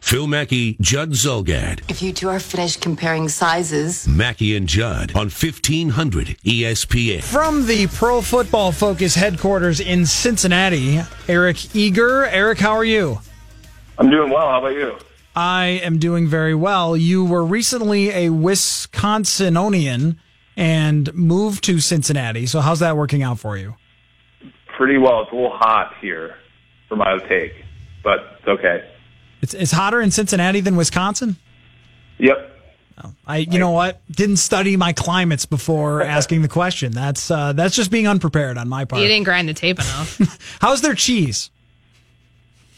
Phil Mackey, Judd Zulgad. If you two are finished comparing sizes, Mackey and Judd on 1500 ESPN. From the Pro Football Focus headquarters in Cincinnati, Eric Eager. Eric, how are you? I'm doing well. How about you? I am doing very well. You were recently a Wisconsinonian and moved to Cincinnati. So, how's that working out for you? Pretty well. It's a little hot here for my take, but it's okay. It's, it's hotter in Cincinnati than Wisconsin? Yep. Oh, I, you know what? Didn't study my climates before asking the question. That's uh, that's just being unprepared on my part. You didn't grind the tape enough. How's their cheese?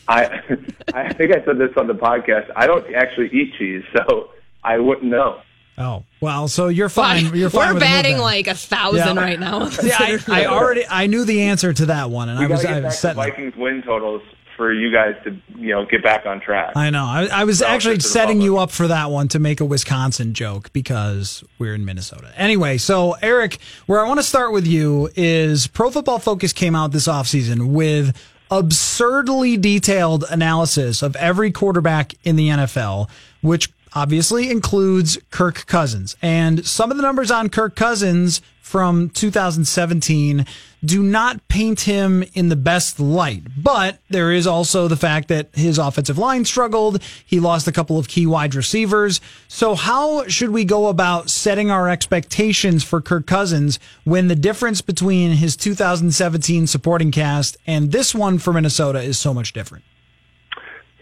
I I think I said this on the podcast. I don't actually eat cheese, so I wouldn't know. Oh well, so you're fine. You're fine. We're with batting then. like a thousand Yeah. right now. Yeah, I, I already I knew the answer to that one, and We I was I get was back to setting. Vikings win totals for you guys to you know get back on track. I know. I, I was actually setting you up for that one to make a Wisconsin joke because we're in Minnesota. Anyway, so Eric, where I want to start with you is Pro Football Focus came out this offseason with absurdly detailed analysis of every quarterback in the NFL, which obviously includes Kirk Cousins. And some of the numbers on Kirk Cousins from 2017 do not paint him in the best light. But there is also the fact that his offensive line struggled. He lost a couple of key wide receivers. So how should we go about setting our expectations for Kirk Cousins when the difference between his 2017 supporting cast and this one for Minnesota is so much different?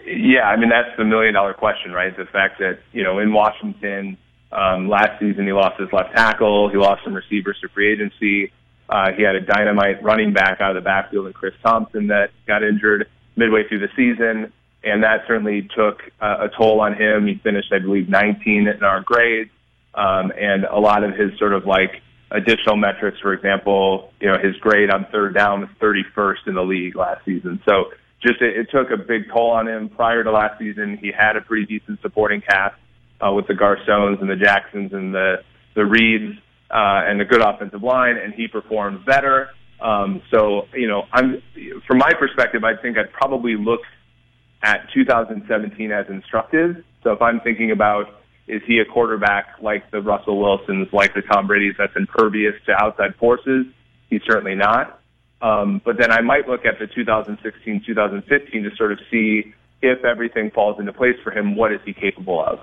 Yeah, I mean that's the million dollar question, right? The fact that you know in Washington um, last season he lost his left tackle, he lost some receivers to free agency. Uh, he had a dynamite running back out of the backfield in Chris Thompson that got injured midway through the season, and that certainly took uh, a toll on him. He finished, I believe, 19 in our grades, um, and a lot of his sort of like additional metrics, for example, you know, his grade on third down was 31st in the league last season. So just it, it took a big toll on him. Prior to last season, he had a pretty decent supporting cast uh, with the Garcones and the Jacksons and the the Reeds uh, and a good offensive line, and he performed better. Um, so you know, I'm from my perspective, I think I'd probably look at 2017 as instructive. So if I'm thinking about is he a quarterback like the Russell Wilsons, like the Tom Brady's that's impervious to outside forces? He's certainly not. Um, but then I might look at the 2016, 2015 to sort of see if everything falls into place for him. What is he capable of?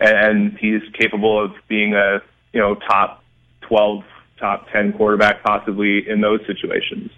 And he's capable of being a you know top 12, top 10 quarterback possibly in those situations.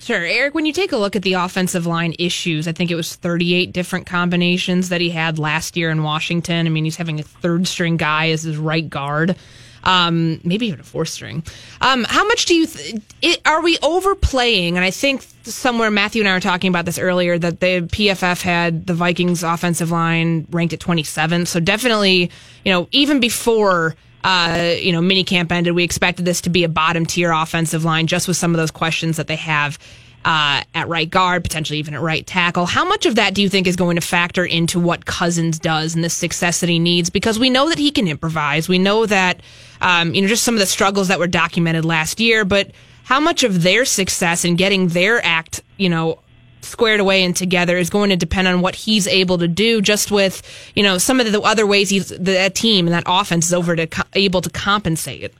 Sure. Eric, when you take a look at the offensive line issues, I think it was 38 different combinations that he had last year in Washington. I mean, he's having a third string guy as his right guard. Um, maybe even a fourth string. Um, how much do you, th- it, are we overplaying? And I think somewhere Matthew and I were talking about this earlier that the PFF had the Vikings offensive line ranked at 27. So definitely, you know, even before, uh, you know, minicamp ended, we expected this to be a bottom tier offensive line just with some of those questions that they have uh, at right guard, potentially even at right tackle. How much of that do you think is going to factor into what Cousins does and the success that he needs? Because we know that he can improvise. We know that, um, you know, just some of the struggles that were documented last year, but how much of their success in getting their act, you know, squared away and together is going to depend on what he's able to do just with, you know, some of the other ways he's, that team and that offense is over to, able to compensate.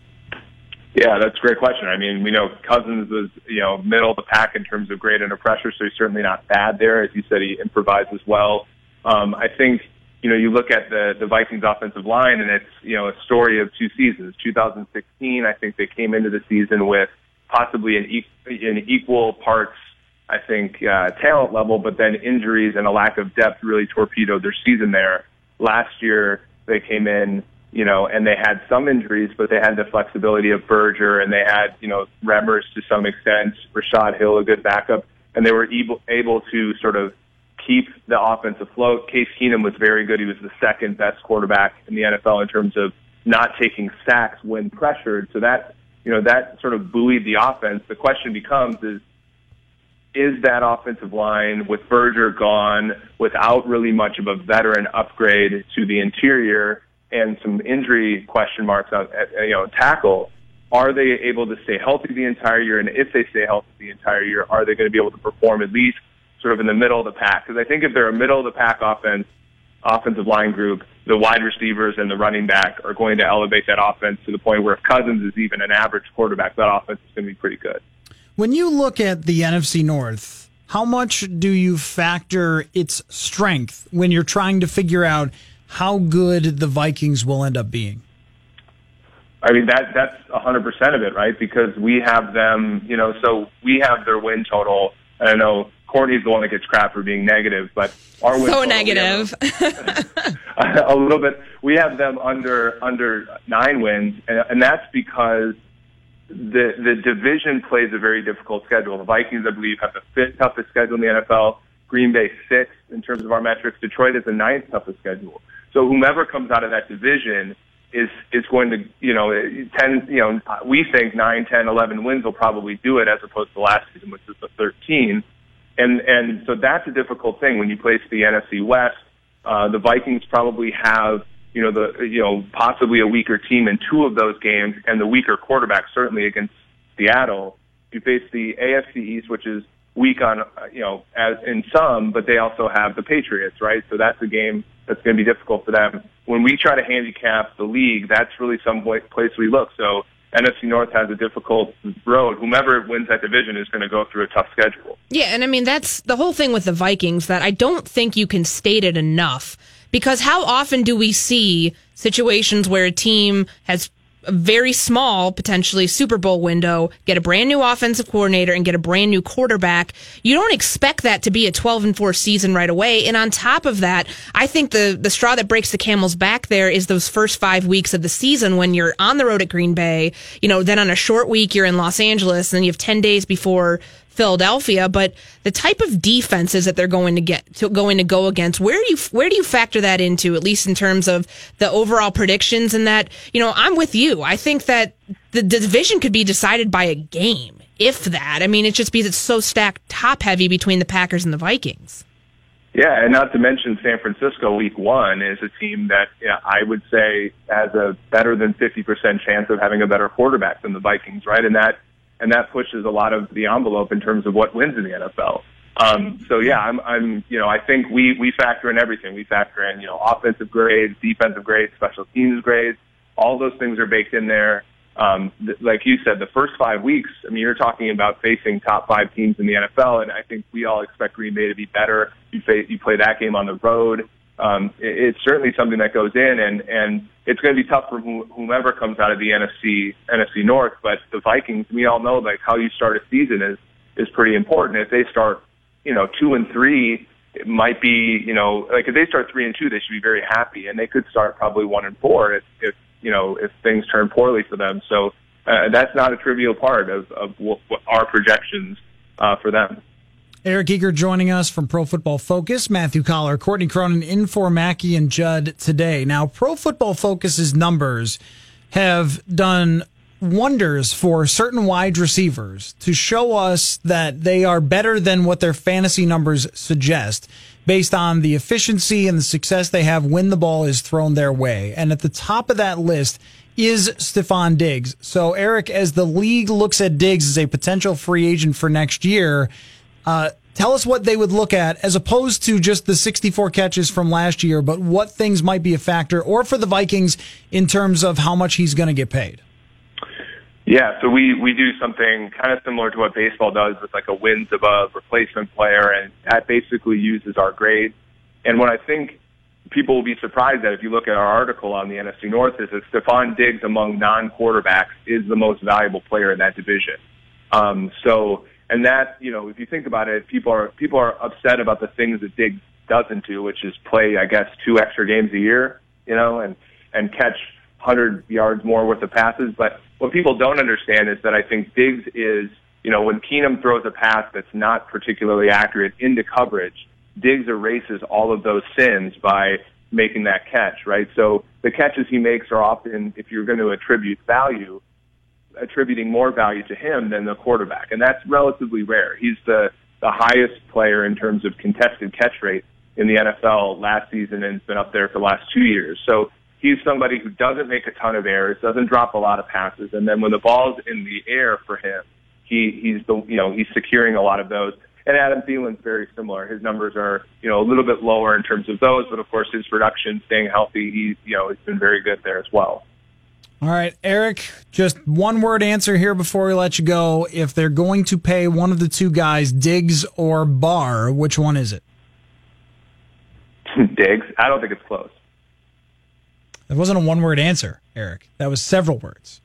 Yeah, that's a great question. I mean, we know Cousins was, you know, middle of the pack in terms of grade under pressure, so he's certainly not bad there. As you said, he improvises well. Um, I think you know, you look at the, the Vikings offensive line and it's, you know, a story of two seasons. 2016, I think they came into the season with possibly an, e- an equal parts, I think, uh, talent level, but then injuries and a lack of depth really torpedoed their season there. Last year, they came in, you know, and they had some injuries, but they had the flexibility of Berger and they had, you know, Remmers to some extent, Rashad Hill, a good backup, and they were able, able to sort of keep the offense afloat. Case Keenum was very good. He was the second best quarterback in the NFL in terms of not taking sacks when pressured. So that, you know, that sort of buoyed the offense. The question becomes is, is that offensive line with Berger gone without really much of a veteran upgrade to the interior and some injury question marks on, you know, tackle, are they able to stay healthy the entire year? And if they stay healthy the entire year, are they going to be able to perform at least sort of in the middle of the pack. Because I think if they're a middle of the pack offense, offensive line group, the wide receivers and the running back are going to elevate that offense to the point where if Cousins is even an average quarterback, that offense is going to be pretty good. When you look at the NFC North, how much do you factor its strength when you're trying to figure out how good the Vikings will end up being? I mean that that's hundred percent of it, right? Because we have them, you know, so we have their win total. And I know Courtney's the one that gets crap for being negative, but our win so negative. a little bit. We have them under under nine wins, and, and that's because the the division plays a very difficult schedule. The Vikings, I believe, have the fifth toughest schedule in the NFL. Green Bay sixth in terms of our metrics. Detroit is the ninth toughest schedule. So whomever comes out of that division is is going to you know ten you know we think nine, ten, eleven wins will probably do it as opposed to last season, which is the thirteen. And and so that's a difficult thing when you place the NFC West. Uh, the Vikings probably have you know the you know possibly a weaker team in two of those games, and the weaker quarterback certainly against Seattle. You face the AFC East, which is weak on you know as in some, but they also have the Patriots, right? So that's a game that's going to be difficult for them. When we try to handicap the league, that's really some place we look. So NFC North has a difficult road. Whomever wins that division is going to go through a tough schedule. Yeah, and I mean that's the whole thing with the Vikings that I don't think you can state it enough because how often do we see situations where a team has a very small, potentially Super Bowl window, get a brand new offensive coordinator and get a brand new quarterback. You don't expect that to be a 12 and 4 season right away. And on top of that, I think the, the straw that breaks the camel's back there is those first five weeks of the season when you're on the road at Green Bay, you know, then on a short week, you're in Los Angeles and you have 10 days before Philadelphia, but the type of defenses that they're going to get to going to go against, where do you where do you factor that into, at least in terms of the overall predictions? And that you know, I'm with you. I think that the, division could be decided by a game, if that. I mean, it's just because it's so stacked top heavy between the Packers and the Vikings. Yeah, and not to mention San Francisco week one is a team that I would say has a better than 50% chance of having a better quarterback than the Vikings, right? And that and that pushes a lot of the envelope in terms of what wins in the NFL. Um, so yeah, I'm, I'm, you know, I think we, we factor in everything. We factor in, you know, offensive grades, defensive grades, special teams grades. All those things are baked in there. Um, th- like you said, the first five weeks, I mean, you're talking about facing top five teams in the NFL, and I think we all expect Green Bay to be better. You, fa- you play that game on the road um, it, it's certainly something that goes in, and and it's going to be tough for whomever comes out of the NFC NFC North. But the Vikings, we all know like how you start a season is is pretty important. If they start, you know, two and three, it might be, you know, like if they start three and two, they should be very happy, and they could start probably one and four if if you know if things turn poorly for them. So uh, that's not a trivial part of of what, what our projections uh, for them. Eric Eager joining us from Pro Football Focus. Matthew Coller, Courtney Cronin in for Mackey and Judd today. Now, Pro Football Focus's numbers have done wonders for certain wide receivers to show us that they are better than what their fantasy numbers suggest based on the efficiency and the success they have when the ball is thrown their way. And at the top of that list is Stefon Diggs. So, Eric, as the league looks at Diggs as a potential free agent for next year, uh, tell us what they would look at as opposed to just the 64 catches from last year, but what things might be a factor or for the Vikings in terms of how much he's going to get paid. Yeah, so we, we do something kind of similar to what baseball does with like a wins above replacement player, and that basically uses our grade And what I think people will be surprised at if you look at our article on the NFC North is that Stefon Diggs among non-quarterbacks is the most valuable player in that division. Um, so, and that, you know, if you think about it, people are, people are upset about the things that Diggs doesn't do, which is play, I guess, two extra games a year, you know, and, and catch 100 yards more worth of passes. But what people don't understand is that I think Diggs is, you know, when Keenum throws a pass that's not particularly accurate into coverage, Diggs erases all of those sins by making that catch, right? So the catches he makes are often, if you're going to attribute value, attributing more value to him than the quarterback. And that's relatively rare. He's the, the highest player in terms of contested catch rate in the NFL last season and has been up there for the last two years. So he's somebody who doesn't make a ton of errors, doesn't drop a lot of passes, and then when the ball's in the air for him, he he's the you know he's securing a lot of those. And Adam Thielen's very similar. His numbers are you know a little bit lower in terms of those, but of course his production, staying healthy, he you know has been very good there as well. All right, Eric, just one word answer here before we let you go. If they're going to pay one of the two guys, Diggs or Barr, which one is it? Diggs. I don't think it's close. That wasn't a one word answer, Eric. That was several words.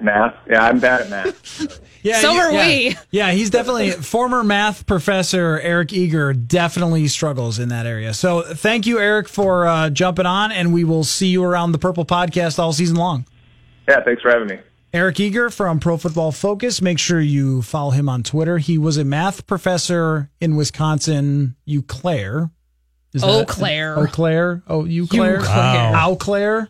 Math? Yeah, I'm bad at math. yeah, so you, are yeah. we. Yeah, he's definitely former math professor Eric Eager definitely struggles in that area. So thank you, Eric, for uh, jumping on, and we will see you around the Purple Podcast all season long. Yeah, thanks for having me. Eric Eager from Pro Football Focus. Make sure you follow him on Twitter. He was a math professor in Wisconsin, Eau Claire. Is Eau Claire. Eau Claire. Oh, Eau Claire. Wow. Eau Claire.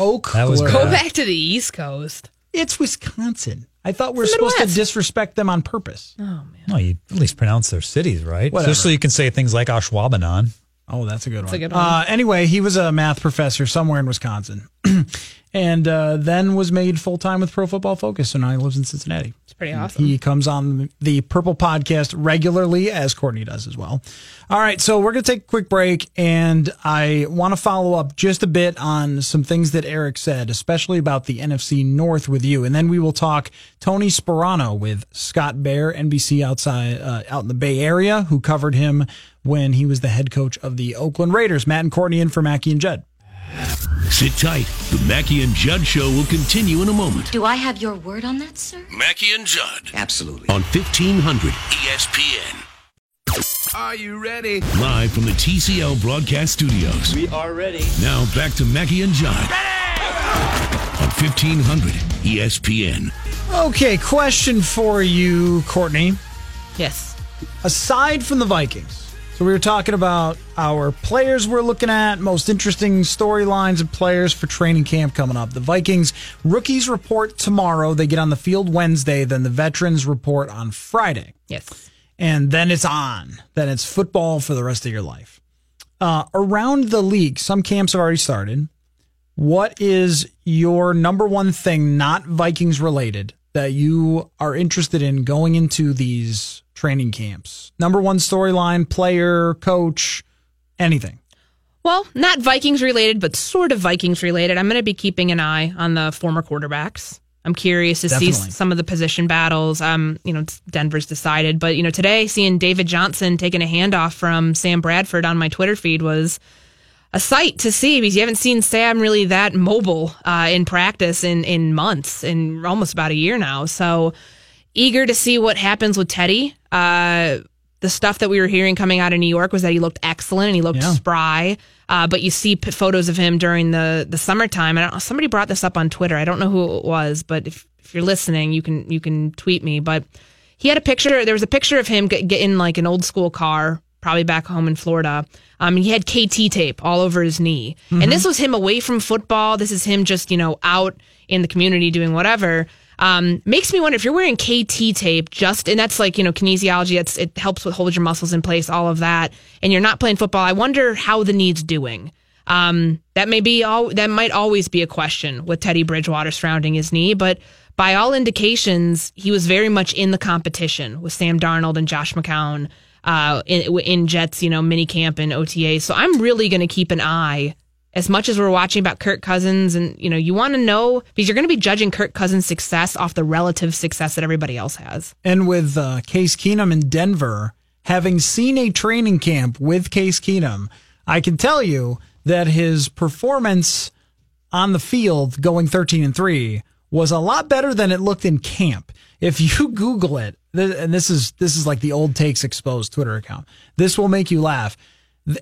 Eau Claire. Was Go back to the East Coast. It's Wisconsin. I thought we are supposed to disrespect them on purpose. Oh man. No, you at least pronounce their cities right, Whatever. just so you can say things like Ashwaubenon. Oh, that's a good That's one. a good one. Uh, anyway, he was a math professor somewhere in Wisconsin, and uh, then was made full time with Pro Football Focus. So now he lives in Cincinnati. It's pretty awesome. He comes on the Purple Podcast regularly, as Courtney does as well. All right, so we're going to take a quick break, and I want to follow up just a bit on some things that Eric said, especially about the NFC North with you, and then we will talk Tony Sparano with Scott Bair, NBC outside uh, out in the Bay Area, who covered him when he was the head coach of the Oakland Raiders. Matt and Courtney in for Mackey and Judd. Sit tight. The Mackey and Judd show will continue in a moment. Do I have your word on that, sir? Mackey and Judd Absolutely. on 1500 ESPN. Are you ready? Live from the TCL broadcast studios. We are ready. Now back to Mackey and Judd on 1500 ESPN. Okay, question for you, Courtney. yes. aside from the Vikings, so we were talking about our players we're looking at, most interesting storylines of players for training camp coming up. The Vikings rookies report tomorrow. They get on the field Wednesday. Then the veterans report on Friday. Yes. And then it's on. Then it's football for the rest of your life. Uh, around the league, some camps have already started. What is your number one thing, not Vikings related, that you are interested in going into these training camps? Number one storyline, player, coach, anything. Well, not Vikings related, but sort of Vikings related. I'm going to be keeping an eye on the former quarterbacks. I'm curious to see Definitely. s- some of the position battles. Um, you know, Denver's decided, but you know, today seeing David Johnson taking a handoff from Sam Bradford on my Twitter feed was a sight to see because you haven't seen Sam really that mobile uh, in practice in in months, in almost about a year now. So eager to see what happens with Teddy. Uh, the stuff that we were hearing coming out of New York was that he looked excellent and he looked Yeah. spry. Uh, but you see p- photos of him during the the summertime. And I don't, somebody brought this up on Twitter. I don't know who it was, but if, if you're listening, you can you can tweet me. But he had a picture. There was a picture of him getting get like an old school car, probably back home in Florida. Um, he had KT tape all over his knee, and this was him away from football. This is him just you know out in the community doing whatever. Um, makes me wonder if you're wearing KT tape, just and that's like you know kinesiology. It's it helps with hold your muscles in place, all of that, and you're not playing football. I wonder how the knee's doing. Um, that may be all. That might always be a question with Teddy Bridgewater surrounding his knee, but by all indications, he was very much in the competition with Sam Darnold and Josh McCown uh, in, in Jets, you know, mini camp and OTA. So I'm really going to keep an eye. As much as we're watching about Kirk Cousins, and you know, you want to know because you're going to be judging Kirk Cousins' success off the relative success that everybody else has. And with uh, Case Keenum in Denver, having seen a training camp with Case Keenum, I can tell you that his performance on the field going 13 and 3 was a lot better than it looked in camp. If you Google it, and this is this is like the old takes exposed Twitter account. This will make you laugh.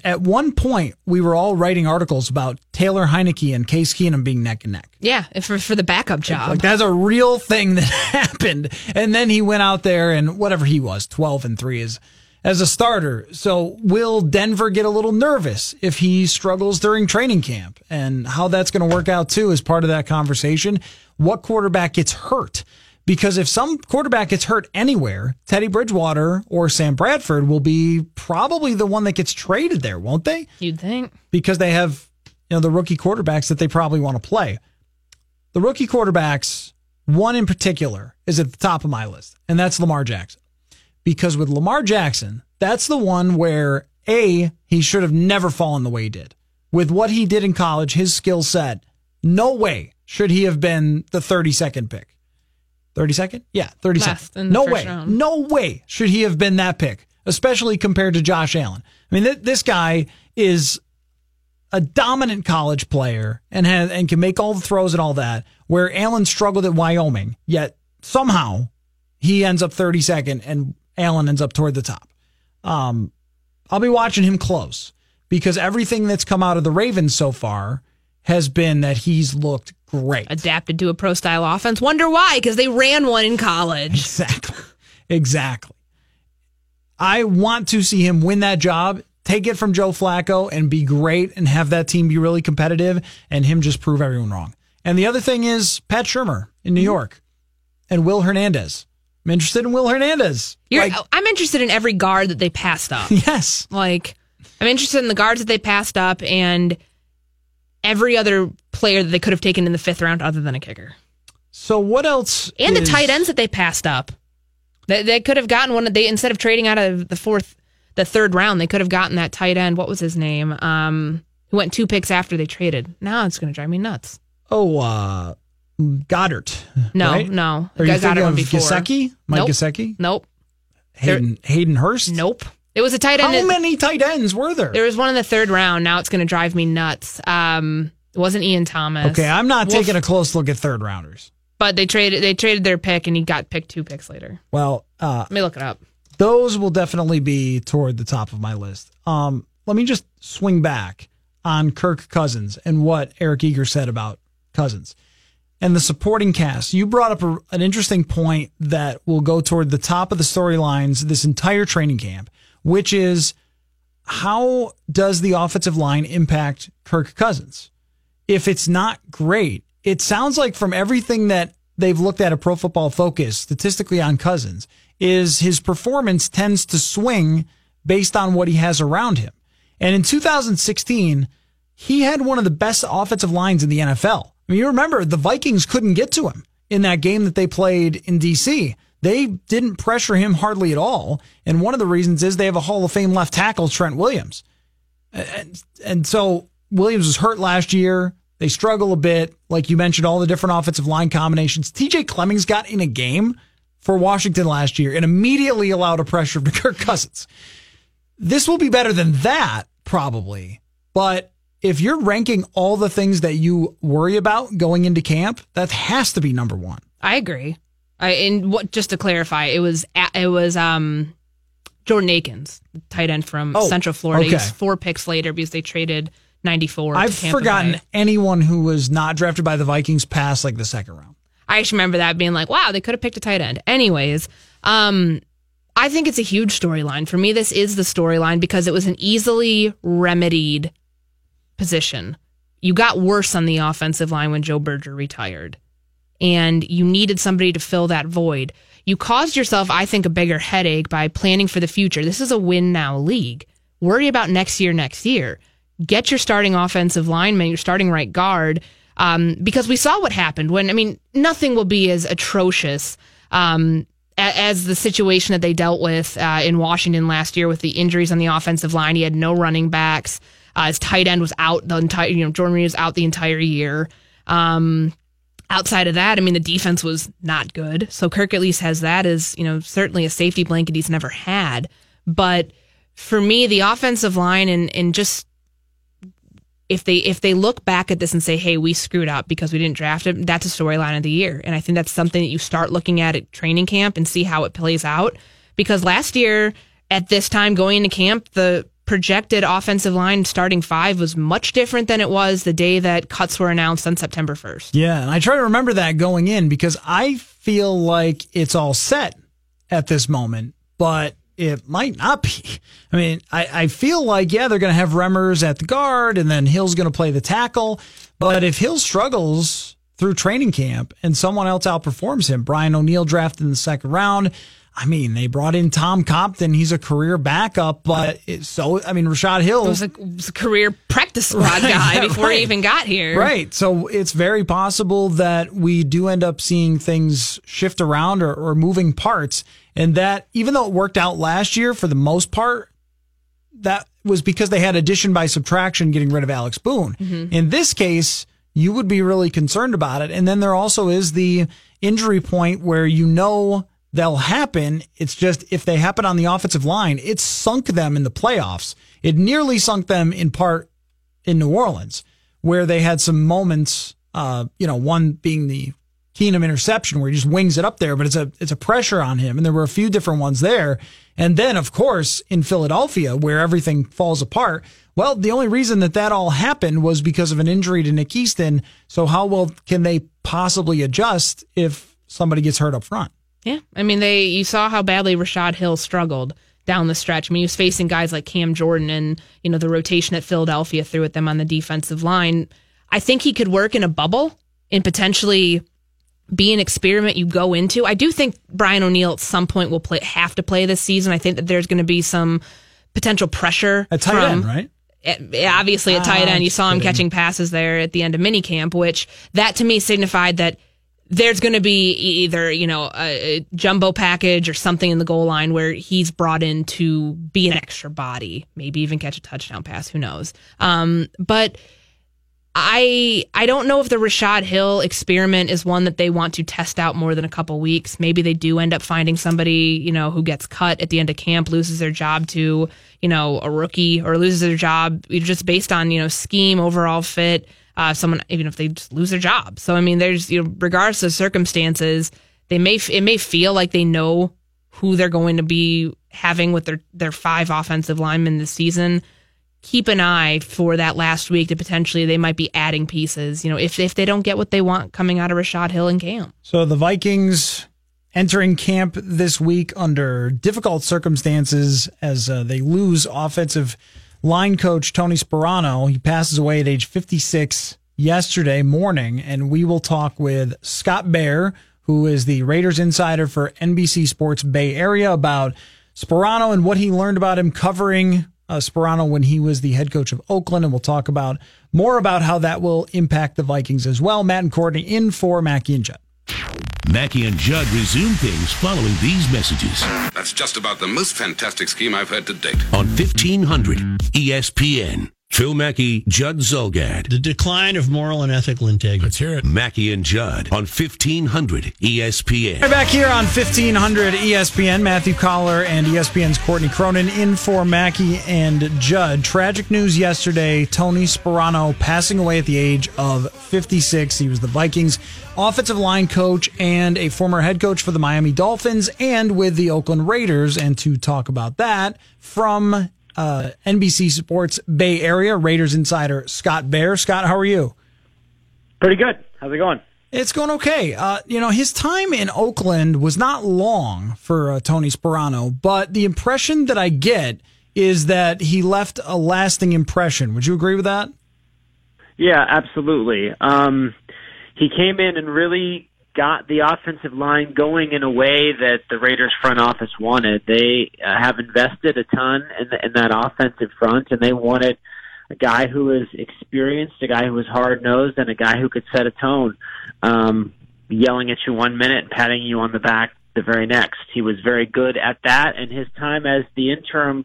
At one point, we were all writing articles about Taylor Heinicke and Case Keenum being neck and neck. Yeah, for, for the backup job. Like that's a real thing that happened. And then he went out there and whatever he was, 12 and 3 is as a starter. So will Denver get a little nervous if he struggles during training camp? And how that's going to work out too is part of that conversation. What quarterback gets hurt? Because if some quarterback gets hurt anywhere, Teddy Bridgewater or Sam Bradford will be probably the one that gets traded there, won't they? You'd think. because they have you know the rookie quarterbacks that they probably want to play. The rookie quarterbacks, one in particular, is at the top of my list, and that's Lamar Jackson. Because with Lamar Jackson, that's the one where A, he should have never fallen the way he did. With what he did in college, his skill set, no way should he have been the 32nd pick. 32nd? Yeah, 32nd. Last in the no way. round. No way should he have been that pick, especially compared to Josh Allen. I mean, th- this guy is a dominant college player and has, and can make all the throws and all that. Where Allen struggled at Wyoming, yet somehow he ends up 32nd and Allen ends up toward the top. Um, I'll be watching him close because everything that's come out of the Ravens so far has been that he's looked great. Adapted to a pro style offense. Wonder why? Because they ran one in college. Exactly. Exactly. I want to see him win that job, take it from Joe Flacco and be great and have that team be really competitive and him just prove everyone wrong. And the other thing is Pat Shurmur in New Mm-hmm. York and Will Hernandez. I'm interested in Will Hernandez. You're, Like, I'm interested in every guard that they passed up. yes. Like, I'm interested in the guards that they passed up and every other player that they could have taken in the fifth round other than a kicker. So what else? And the tight ends that they passed up. They, they could have gotten one of they instead of trading out of the fourth the third round, they could have gotten that tight end. What was his name? Um who went two picks after they traded. Now it's gonna drive me nuts. Oh, uh, Goddard. No, right? no. Are you I got thinking it one of before. Mike Nope. Nope. Hayden, Hayden Hurst? Nope. It was a tight end. How many tight ends were there? There was one in the third round. Now it's gonna drive me nuts. Um it wasn't Ian Thomas. Okay, I'm not Wolf- taking a close look at third rounders. but they traded they traded their pick and he got picked two picks later. Well, uh, Let me look it up. those will definitely be toward the top of my list. Um, let me just swing back on Kirk Cousins and what Eric Eager said about Cousins and the supporting cast. You brought up a, an interesting point that will go toward the top of the storylines this entire training camp, which is how does the offensive line impact Kirk Cousins? If it's not great, it sounds like from everything that they've looked at a pro football focus statistically on Cousins is his performance tends to swing based on what he has around him. And in 2016, he had one of the best offensive lines in the NFL. I mean, you remember the Vikings couldn't get to him in that game that they played in DC. They didn't pressure him hardly at all. And one of the reasons is they have a Hall of Fame left tackle, Trent Williams. And, and so Williams was hurt last year. They struggle a bit. Like you mentioned, all the different offensive line combinations. TJ Clemmings got in a game for Washington last year and immediately allowed a pressure to Kirk Cousins. This will be better than that, probably. But if you're ranking all the things that you worry about going into camp, that has to be number one. I agree. I and what just to clarify, it was it was um Jordan Akins, tight end from Oh, Central Florida. He was four picks later because they traded 94. I've forgotten Bay. anyone who was not drafted by the Vikings past like the second round. I just remember that being like, wow, they could have picked a tight end. Anyways, um, I think it's a huge storyline. For me, this is the storyline because it was an easily remedied position. You got worse on the offensive line when Joe Berger retired, and you needed somebody to fill that void. You caused yourself, I think, a bigger headache by planning for the future. This is a win now league. Worry about next year, next year. Get your starting offensive lineman, your starting right guard, um, because we saw what happened when, I mean, nothing will be as atrocious um, as the situation that they dealt with uh, in Washington last year with the injuries on the offensive line. He had no running backs. Uh, his tight end was out the entire, you know, Jordan Reed was out the entire year. Um, outside of that, I mean, the defense was not good. So Kirk at least has that as, you know, certainly a safety blanket he's never had. But for me, the offensive line and and just if they if they look back at this and say, "Hey, we screwed up because we didn't draft him," that's a storyline of the year, and I think that's something that you start looking at at training camp and see how it plays out. Because last year at this time going into camp, the projected offensive line starting five was much different than it was the day that cuts were announced on September first. Yeah, and I try to remember that going in because I feel like it's all set at this moment, but it might not be. I mean, I, I feel like, yeah, they're going to have Remmers at the guard and then Hill's going to play the tackle. But if Hill struggles through training camp and someone else outperforms him, Brian O'Neill drafted in the second round. I mean, they brought in Tom Compton. He's a career backup, but so, I mean, Rashad Hill was a, was a career practice squad right, guy before right. he even got here. Right. So it's very possible that we do end up seeing things shift around or, or moving parts. And that, even though it worked out last year for the most part, that was because they had addition by subtraction getting rid of Alex Boone. Mm-hmm. In this case, you would be really concerned about it. And then there also is the injury point where you know they'll happen. It's just if they happen on the offensive line, it sunk them in the playoffs. It nearly sunk them in part in New Orleans, where they had some moments, uh, you know, one being the Keenum interception where he just wings it up there, but it's a it's a pressure on him, and there were a few different ones there. And then, of course, in Philadelphia, where everything falls apart. Well, the only reason that that all happened was because of an injury to Nick Easton. So how well can they possibly adjust if somebody gets hurt up front? Yeah, I mean, they you saw how badly Rashad Hill struggled down the stretch. I mean, he was facing guys like Cam Jordan and you know the rotation that Philadelphia threw at them on the defensive line. I think he could work in a bubble and potentially be an experiment you go into. I do think Brian O'Neill at some point will play have to play this season. I think that there's going to be some potential pressure at tight from, end, right? obviously, at tight end, you saw him catching passes there at the end of minicamp, which that to me signified that there's going to be either you know a, a, jumbo package or something in the goal line where he's brought in to be an extra body, maybe even catch a touchdown pass. Who knows? Um, but I I don't know if the Rashad Hill experiment is one that they want to test out more than a couple weeks. Maybe they do end up finding somebody, you know, who gets cut at the end of camp, loses their job to, you know, a rookie or loses their job just based on, you know, scheme, overall fit, uh, someone even if they just lose their job. So I mean, there's you know, regardless of circumstances, they may it may feel like they know who they're going to be having with their their five offensive linemen this season keep an eye for that last week to potentially they might be adding pieces, you know, if if they don't get what they want coming out of Rashad Hill and camp. So the Vikings entering camp this week under difficult circumstances as uh, they lose offensive line coach Tony Sparano. He passes away at age 56 yesterday morning, and we will talk with Scott Bair, who is the Raiders insider for NBC Sports Bay Area, about Sparano and what he learned about him covering uh, Sparano when he was the head coach of Oakland, and we'll talk about more about how that will impact the Vikings as well. Matt and Courtney in for Mackey and Judd. Mackey and Judd resume things following these messages. That's just about the most fantastic scheme I've heard to date. On 1500 ESPN. Phil Mackey, Judd Zulgad. The decline of moral and ethical integrity. Let's hear it. Mackey and Judd on 1500 ESPN. Right back here on 1500 ESPN. Matthew Coller and ESPN's Courtney Cronin in for Mackey and Judd. Tragic news yesterday. Tony Sparano passing away at the age of 56. He was the Vikings offensive line coach and a former head coach for the Miami Dolphins and with the Oakland Raiders. And to talk about that from uh, NBC Sports Bay Area Raiders insider Scott Bair. Scott, how are you? Pretty good. How's it going? It's going okay. Uh, you know, his time in Oakland was not long for uh, Tony Sparano, but the impression that I get is that he left a lasting impression. Would you agree with that? Yeah, absolutely. Um, he came in and really got the offensive line going in a way that the Raiders front office wanted. They uh, have invested a ton in, the, in that offensive front, and they wanted a guy who was experienced, a guy who was hard nosed, and a guy who could set a tone. Um, yelling at you one minute patting you on the back the very next. He was very good at that, and his time as the interim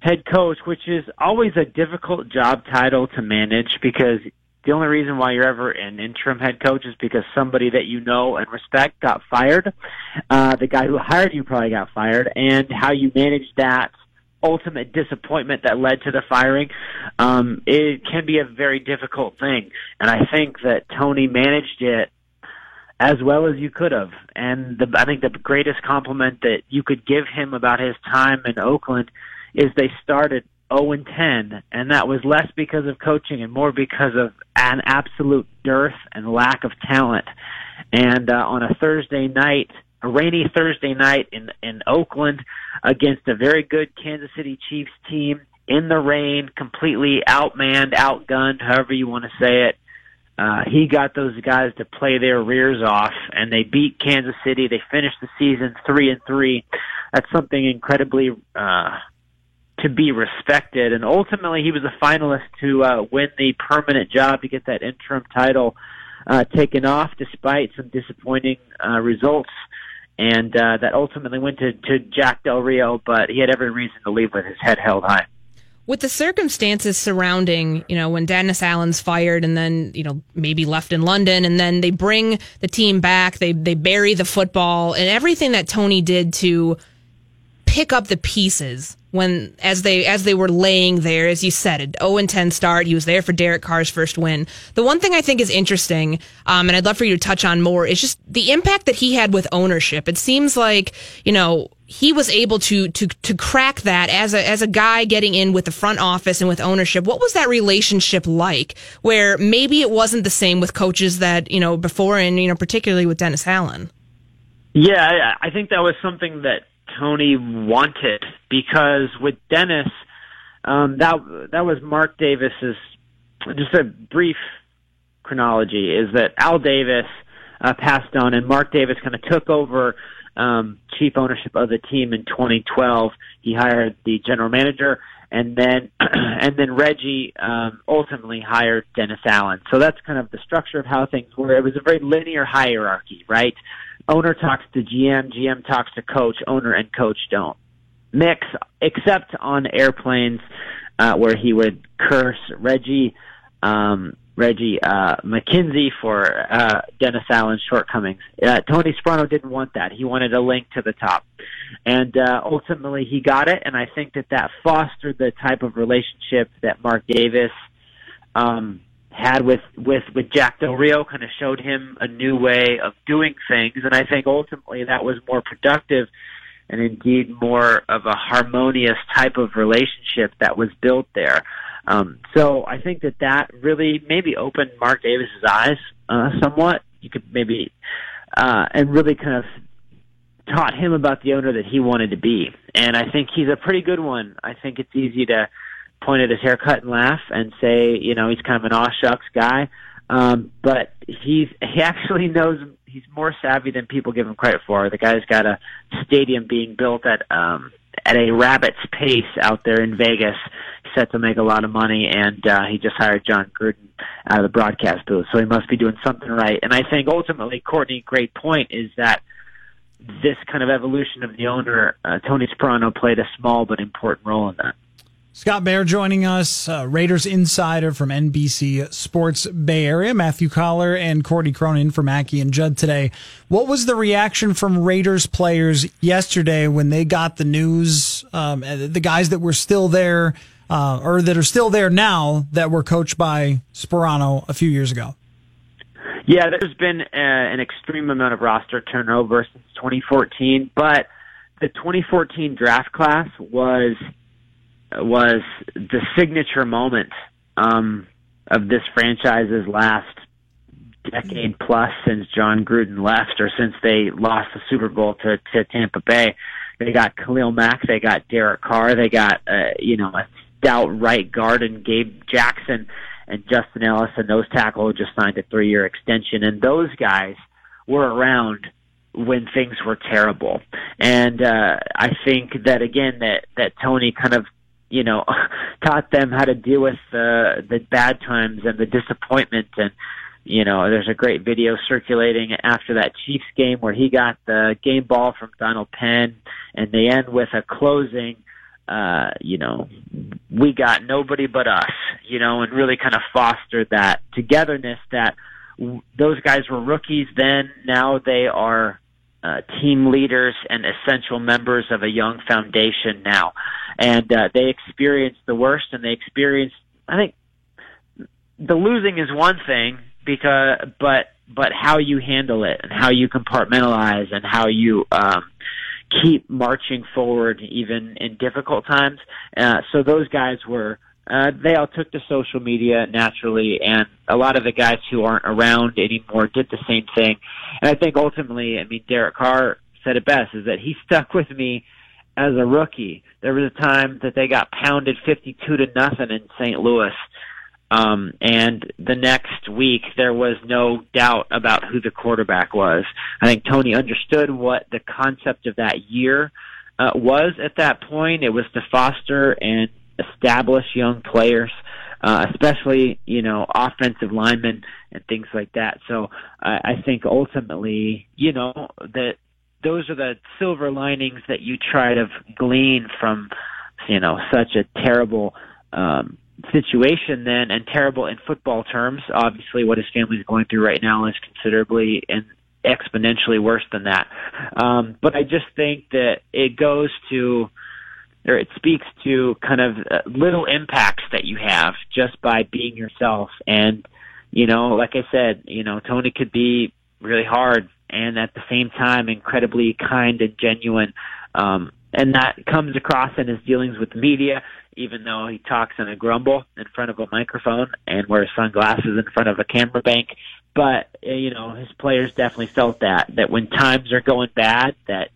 head coach, which is always a difficult job title to manage because the only reason why you're ever an interim head coach is because somebody that you know and respect got fired. Uh, the guy who hired you probably got fired, and how you manage that ultimate disappointment that led to the firing, um, it can be a very difficult thing. And I think that Tony managed it as well as you could have. And the, I think the greatest compliment that you could give him about his time in Oakland is they started 0 and 10, and that was less because of coaching and more because of an absolute dearth and lack of talent. And uh, on a Thursday night, a rainy Thursday night in in Oakland against a very good Kansas City Chiefs team in the rain, completely outmanned, outgunned, however you want to say it. Uh, he got those guys to play their rears off, and they beat Kansas City. They finished the season three and three. That's something incredibly uh, to be respected. And ultimately, he was a finalist to uh, win the permanent job to get that interim title uh, taken off, despite some disappointing uh, results. And uh, that ultimately went to, to Jack Del Rio, but he had every reason to leave with his head held high with the circumstances surrounding, you know, when Dennis Allen's fired and then, you know, maybe left in London and then they bring the team back, they they bury the football and everything that Tony did to pick up the pieces when as they as they were laying there, as you said, an 0 and 10 start. He was there for Derek Carr's first win. The one thing I think is interesting, um, and I'd love for you to touch on more, is just the impact that he had with ownership. It seems like you know he was able to to to crack that as a as a guy getting in with the front office and with ownership. What was that relationship like? Where maybe it wasn't the same with coaches that you know before, and you know particularly with Dennis Allen. Yeah, I think that was something that Tony wanted because with Dennis, um, that that was Mark Davis's. Just a brief chronology is that Al Davis uh, passed on, and Mark Davis kind of took over um, chief ownership of the team in 2012. He hired the general manager, and then and then Reggie um, ultimately hired Dennis Allen. So that's kind of the structure of how things were. It was a very linear hierarchy, right? Owner talks to GM, GM talks to coach, owner and coach don't mix, except on airplanes uh, where he would curse Reggie, um, Reggie uh, McKenzie for uh, Dennis Allen's shortcomings. Uh, Tony Sparano didn't want that. He wanted a link to the top, and uh, ultimately he got it. And I think that that fostered the type of relationship that Mark Davis. Um, had with with with Jack Del Rio kind of showed him a new way of doing things, and I think ultimately that was more productive and indeed more of a harmonious type of relationship that was built there. Um, so I think that that really maybe opened Mark Davis's eyes uh, somewhat. You could maybe uh, and really kind of taught him about the owner that he wanted to be. And I think he's a pretty good one. I think it's easy to point at his haircut and laugh and say, you know, he's kind of an aw shucks guy. Um, but he's he actually knows he's more savvy than people give him credit for. The guy's got a stadium being built at um at a rabbit's pace out there in Vegas, set to make a lot of money, and uh, he just hired Jon Gruden out of the broadcast booth, so he must be doing something right. And I think ultimately, Courtney, great point is that this kind of evolution of the owner, uh, Tony Sparano, played a small but important role in that. Scott Bair joining us, uh, Raiders insider from NBC Sports Bay Area. Matthew Coller and Courtney Cronin for Mackey and Judd today. What was the reaction from Raiders players yesterday when they got the news? Um, the guys that were still there, uh, or that are still there now, that were coached by Sparano a few years ago. Yeah, there's been uh, an extreme amount of roster turnover since 2014, but the 2014 draft class was was the signature moment um, of this franchise's last decade plus since Jon Gruden left or since they lost the Super Bowl to, to Tampa Bay. They got Khalil Mack, they got Derek Carr, they got uh, you know a stout right guard and Gabe Jackson and Justin Ellis, a nose tackle just signed a three year extension, and those guys were around when things were terrible. And uh, I think that again that that Tony kind of you know, taught them how to deal with the the bad times and the disappointment. And you know, there's a great video circulating after that Chiefs game where he got the game ball from Donald Penn and they end with a closing uh, you know, we got nobody but us, you know, and really kind of fostered that togetherness that w- those guys were rookies then, now they are uh, team leaders and essential members of a young foundation now, and uh, they experienced the worst, and they experienced. I think the losing is one thing because, but but how you handle it and how you compartmentalize and how you um, keep marching forward even in difficult times. Uh, so those guys were uh, they all took to social media naturally, and a lot of the guys who aren't around anymore did the same thing. And I think ultimately, I mean, Derek Carr said it best: is that he stuck with me as a rookie. There was a time that they got pounded fifty-two to nothing in St. Louis, um, and the next week there was no doubt about who the quarterback was. I think Tony understood what the concept of that year uh, was at that point. It was to foster and establish young players, uh, especially you know offensive linemen and things like that. So I, I think ultimately, you know, that those are the silver linings that you try to glean from you know such a terrible. Um, situation then and terrible in football terms obviously what his family is going through right now is considerably and exponentially worse than that um but i just think that it goes to or it speaks to kind of uh, little impacts that you have just by being yourself. And, you know, like I said, you know, Tony could be really hard and at the same time incredibly kind and genuine. Um, and that comes across in his dealings with the media, even though he talks in a grumble in front of a microphone and wears sunglasses in front of a camera bank. But, uh, you know, his players definitely felt that, that when times are going bad, that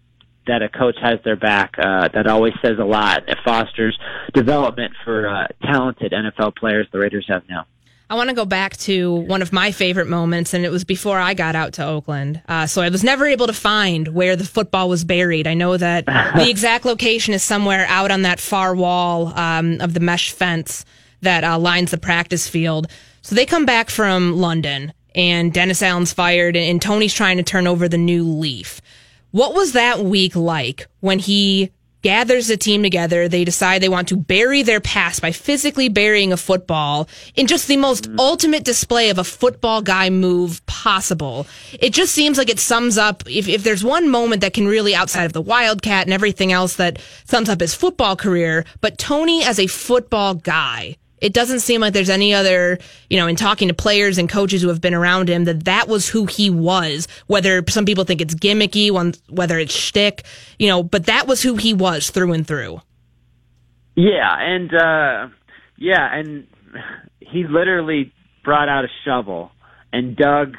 that a coach has their back. Uh, that always says a lot. It fosters development for uh, talented NFL players the Raiders have now. I want to go back to one of my favorite moments, and it was before I got out to Oakland. Uh, so I was never able to find where the football was buried. I know that the exact location is somewhere out on that far wall um, of the mesh fence that uh, lines the practice field. So they come back from London, and Dennis Allen's fired, and, and Tony's trying to turn over the new leaf. What was that week like when he gathers the team together. They decide they want to bury their past by physically burying a football in just the most mm. ultimate display of a football guy move possible. It just seems like it sums up, if, if there's one moment that can really, outside of the Wildcat and everything else that sums up his football career, but Tony as a football guy it doesn't seem like there's any other, you know, in talking to players and coaches who have been around him, that that was who he was. Whether some people think it's gimmicky, whether it's shtick, you know, but that was who he was through and through. Yeah, and uh yeah, and he literally brought out a shovel and dug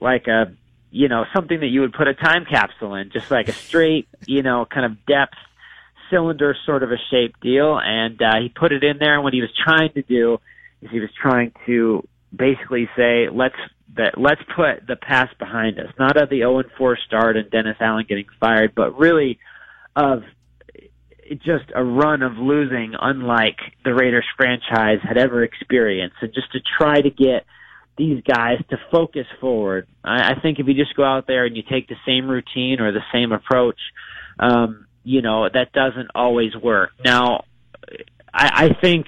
like a you know something that you would put a time capsule in, just like a straight, you know, kind of depth cylinder sort of a shape deal, and uh, he put it in there. And what he was trying to do is he was trying to basically say, let's that let's put the past behind us, not of the 0 and 4 start and Dennis Allen getting fired, but really of just a run of losing unlike the Raiders franchise had ever experienced, and just to try to get these guys to focus forward. I, I think if you just go out there and you take the same routine or the same approach, um, you know that doesn't always work. Now, I, I think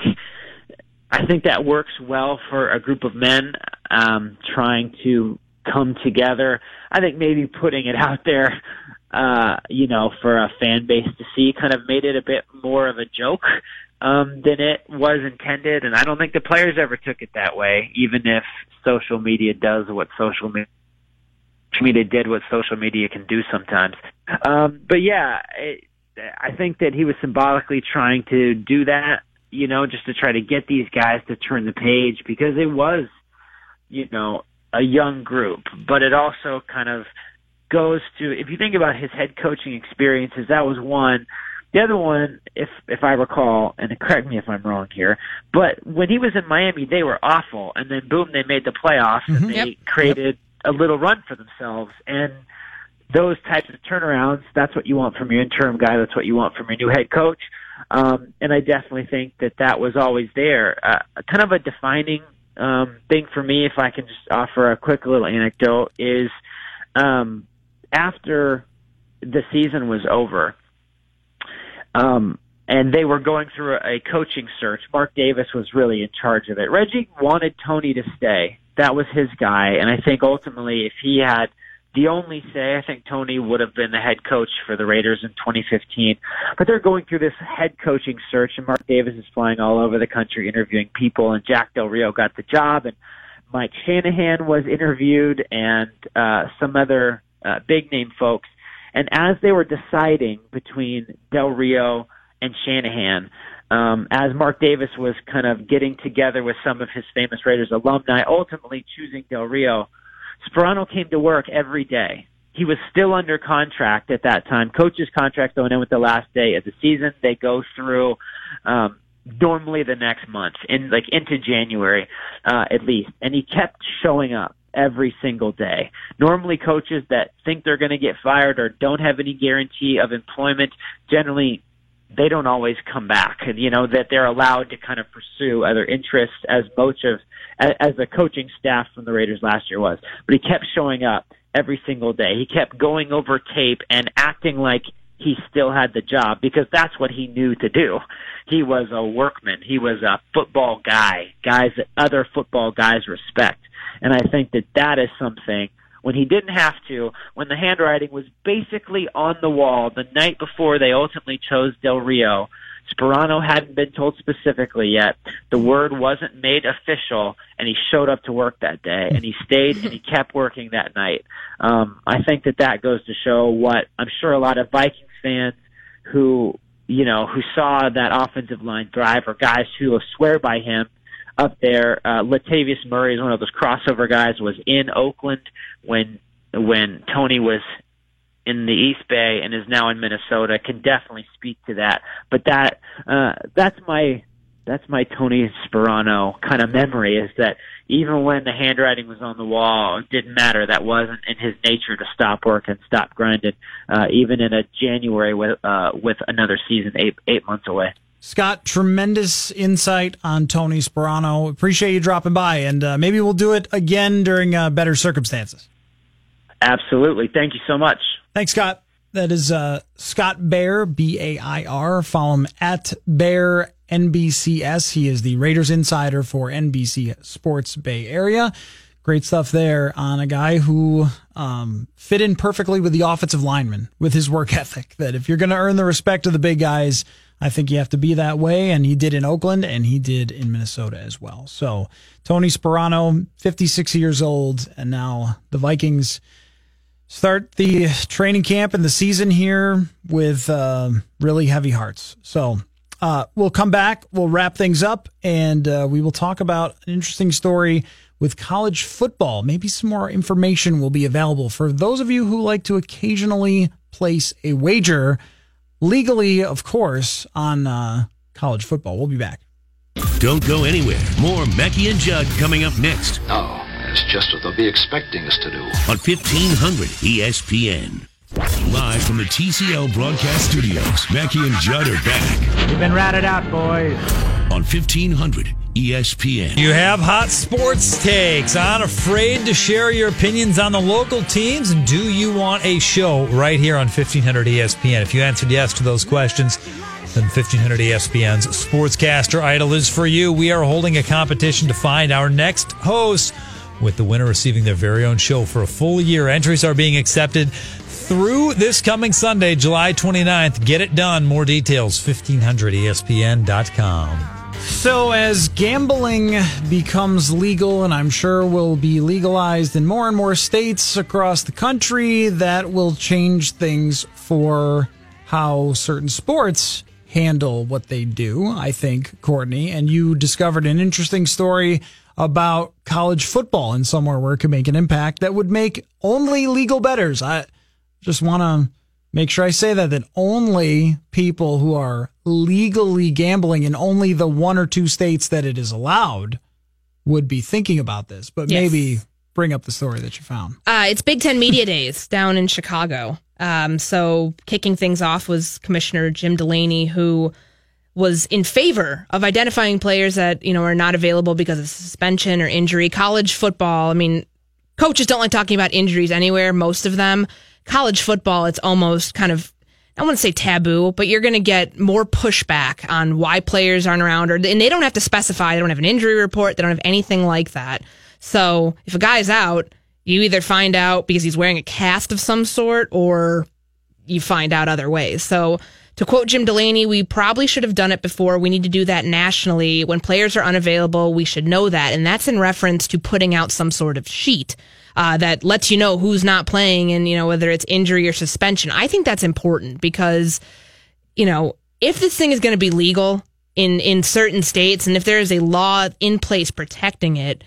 I think that works well for a group of men um, trying to come together. I think maybe putting it out there, uh, you know, for a fan base to see, kind of made it a bit more of a joke um, than it was intended. And I don't think the players ever took it that way, even if social media does what social media media did what social media can do sometimes. Um, but yeah, it, I think that he was symbolically trying to do that, you know, just to try to get these guys to turn the page because it was, you know, a young group, but it also kind of goes to if you think about his head coaching experiences, that was one. The other one, if if I recall, and correct me if I'm wrong here, but when he was in Miami, they were awful, and then boom, they made the playoffs mm-hmm. and they yep. created yep. a little run for themselves. And those types of turnarounds, that's what you want from your interim guy. That's what you want from your new head coach. Um, and I definitely think that that was always there. Uh, kind of a defining um, thing for me, if I can just offer a quick little anecdote, is um, after the season was over, um, and they were going through a, a coaching search. Mark Davis was really in charge of it. Reggie wanted Tony to stay. That was his guy, and I think ultimately, if he had the only say. I think Tony would have been the head coach for the Raiders in 2015, but they're going through this head coaching search, and Mark Davis is flying all over the country interviewing people, and Jack Del Rio got the job, and Mike Shanahan was interviewed, and uh, some other uh, big name folks. And as they were deciding between Del Rio and Shanahan, um, as Mark Davis was kind of getting together with some of his famous Raiders alumni, ultimately choosing Del Rio, Sparano came to work every day. He was still under contract at that time. Coach's contract going in with the last day of the season. They go through um, normally the next month, in like into January uh, at least, and he kept showing up every single day. Normally, coaches that think they're going to get fired or don't have any guarantee of employment generally they don't always come back you know that they're allowed to kind of pursue other interests as much of as the coaching staff from the Raiders last year was. But he kept showing up every single day. He kept going over tape and acting like he still had the job because that's what he knew to do. He was a workman. He was a football guy. Guys that other football guys respect. And I think that that is something when he didn't have to, when the handwriting was basically on the wall the night before they ultimately chose Del Rio. Sparano hadn't been told specifically yet. The word wasn't made official, and he showed up to work that day, and he stayed and he kept working that night. Um, I think that that goes to show what I'm sure a lot of Vikings fans who you know who saw that offensive line thrive, or guys who swear by him up there. Uh, Latavius Murray is one of those crossover guys. Was in Oakland when when Tony was in the East Bay and is now in Minnesota can definitely speak to that. But that uh, that's my that's my Tony Sparano kind of memory is that even when the handwriting was on the wall, it didn't matter. That wasn't in his nature to stop work and stop grinding, uh, even in a January with uh, with another season eight eight months away. Scott, tremendous insight on Tony Sparano. Appreciate you dropping by, and uh, maybe we'll do it again during uh, better circumstances. Absolutely. Thank you so much. Thanks, Scott. That is uh, Scott Bair, B A I R. Follow him at Bair NBCS. He is the Raiders insider for NBC Sports Bay Area. Great stuff there on a guy who um, fit in perfectly with the offensive lineman with his work ethic. That if you're going to earn the respect of the big guys, I think you have to be that way. And he did in Oakland and he did in Minnesota as well. So Tony Sparano, 56 years old, and now the Vikings start the training camp and the season here with uh, really heavy hearts. So uh, we'll come back, we'll wrap things up, and uh, we will talk about an interesting story with college football. Maybe some more information will be available for those of you who like to occasionally place a wager legally, of course, on uh, college football. We'll be back. Don't go anywhere. More Mackey and Judd coming up next. Oh, it's just what they'll be expecting us to do. On 1500 ESPN. Live from the TCL broadcast studios, Mackey and Judd are back. We've been ratted out, boys. On 1500 ESPN. You have hot sports takes. Unafraid to share your opinions on the local teams. Do you want a show right here on 1500 ESPN? If you answered yes to those questions, then 1500 ESPN's Sportscaster Idol is for you. We are holding a competition to find our next host, with the winner receiving their very own show for a full year. Entries are being accepted through this coming Sunday, July 29th. Get it done. More details, 1500ESPN.com. So, as gambling becomes legal, and I'm sure will be legalized in more and more states across the country, that will change things for how certain sports handle what they do, I think, Courtney. And you discovered an interesting story about college football and somewhere where it could make an impact that would make only legal bettors. I just want to make sure I say that that only people who are legally gambling in only the one or two states that it is allowed would be thinking about this. But yes. maybe bring up the story that you found. Uh, it's Big Ten Media Days down in Chicago. Um, so kicking things off was Commissioner Jim Delaney, who was in favor of identifying players that you know are not available because of suspension or injury. College football, I mean, coaches don't like talking about injuries anywhere. Most of them college football, it's almost kind of I want to say taboo, but you're going to get more pushback on why players aren't around, or and they don't have to specify. They don't have an injury report. They don't have anything like that. So if a guy's out, You either find out because he's wearing a cast of some sort or you find out other ways. So, to quote Jim Delaney, we probably should have done it before. We need to do that nationally. When players are unavailable, we should know that. And that's in reference to putting out some sort of sheet uh, that lets you know who's not playing and, you know, whether it's injury or suspension. I think that's important because, you know, if this thing is going to be legal in, in certain states and if there is a law in place protecting it,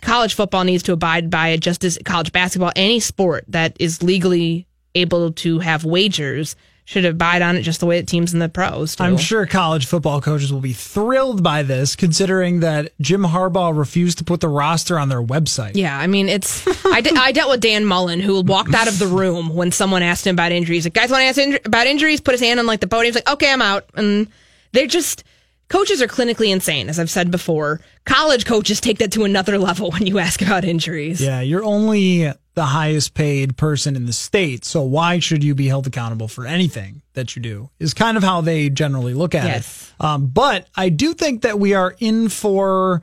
college football needs to abide by it just as college basketball, any sport that is legally able to have wagers should abide on it just the way that teams in the pros do. I'm sure college football coaches will be thrilled by this, considering that Jim Harbaugh refused to put the roster on their website. Yeah, I mean, it's. I, de- I dealt with Dan Mullen, who walked out of the room when someone asked him about injuries. Like, guys want to ask in- about injuries? Put his hand on like the podium. He's like, okay, I'm out. And they're just. Coaches are clinically insane, as I've said before. College coaches take that to another level when you ask about injuries. Yeah, you're only the highest paid person in the state. So why should you be held accountable for anything that you do? Is kind of how they generally look at yes. it. Um, but I do think that we are in for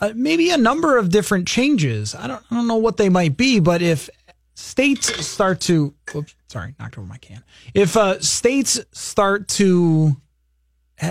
uh, maybe a number of different changes. I don't, I don't know what they might be, but if states start to, oops, sorry, knocked over my can. If uh, states start to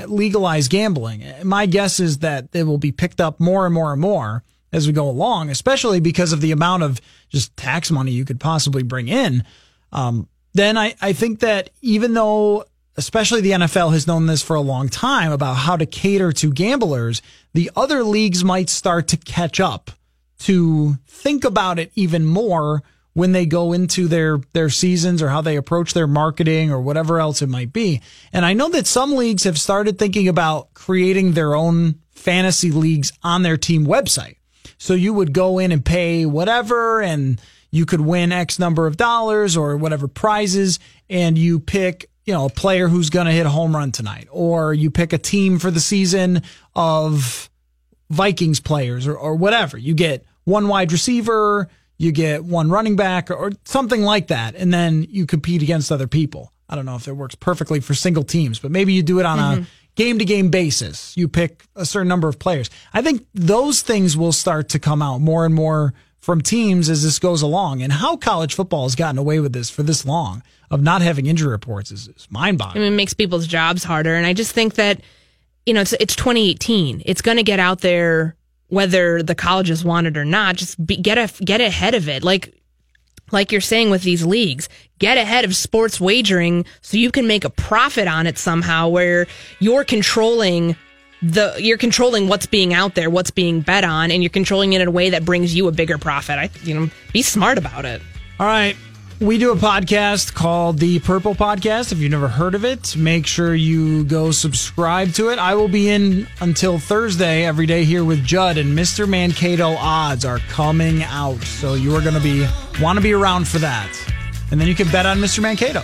legalize gambling, my guess is that it will be picked up more and more and more as we go along, especially because of the amount of just tax money you could possibly bring in. Um, then I, I think that even though, especially the NFL has known this for a long time about how to cater to gamblers, the other leagues might start to catch up to think about it even more when they go into their their seasons or how they approach their marketing or whatever else it might be. And I know that some leagues have started thinking about creating their own fantasy leagues on their team website. So you would go in and pay whatever and you could win X number of dollars or whatever prizes and you pick, you know, a player who's going to hit a home run tonight or you pick a team for the season of Vikings players or, or whatever. You get one wide receiver, you get one running back or, or something like that. And then you compete against other people. I don't know if it works perfectly for single teams, but maybe you do it on mm-hmm. a game to game basis. You pick a certain number of players. I think those things will start to come out more and more from teams as this goes along. And how college football has gotten away with this for this long of not having injury reports is, is mind boggling. I mean, it makes people's jobs harder. And I just think that, you know, it's, it's 2018. It's going to get out there whether the colleges want it or not. Just be, get a, get ahead of it. Like like you're saying with these leagues, get ahead of sports wagering so you can make a profit on it somehow where you're controlling the you're controlling what's being out there, what's being bet on, and you're controlling it in a way that brings you a bigger profit. I you know, be smart about it. All right. We do a podcast called the Purple Podcast. If you've never heard of it, make sure you go subscribe to it. I will be in until Thursday every day here with Judd, and Mr. Mankato odds are coming out. So you are going to be want to be around for that. And then you can bet on Mr. Mankato.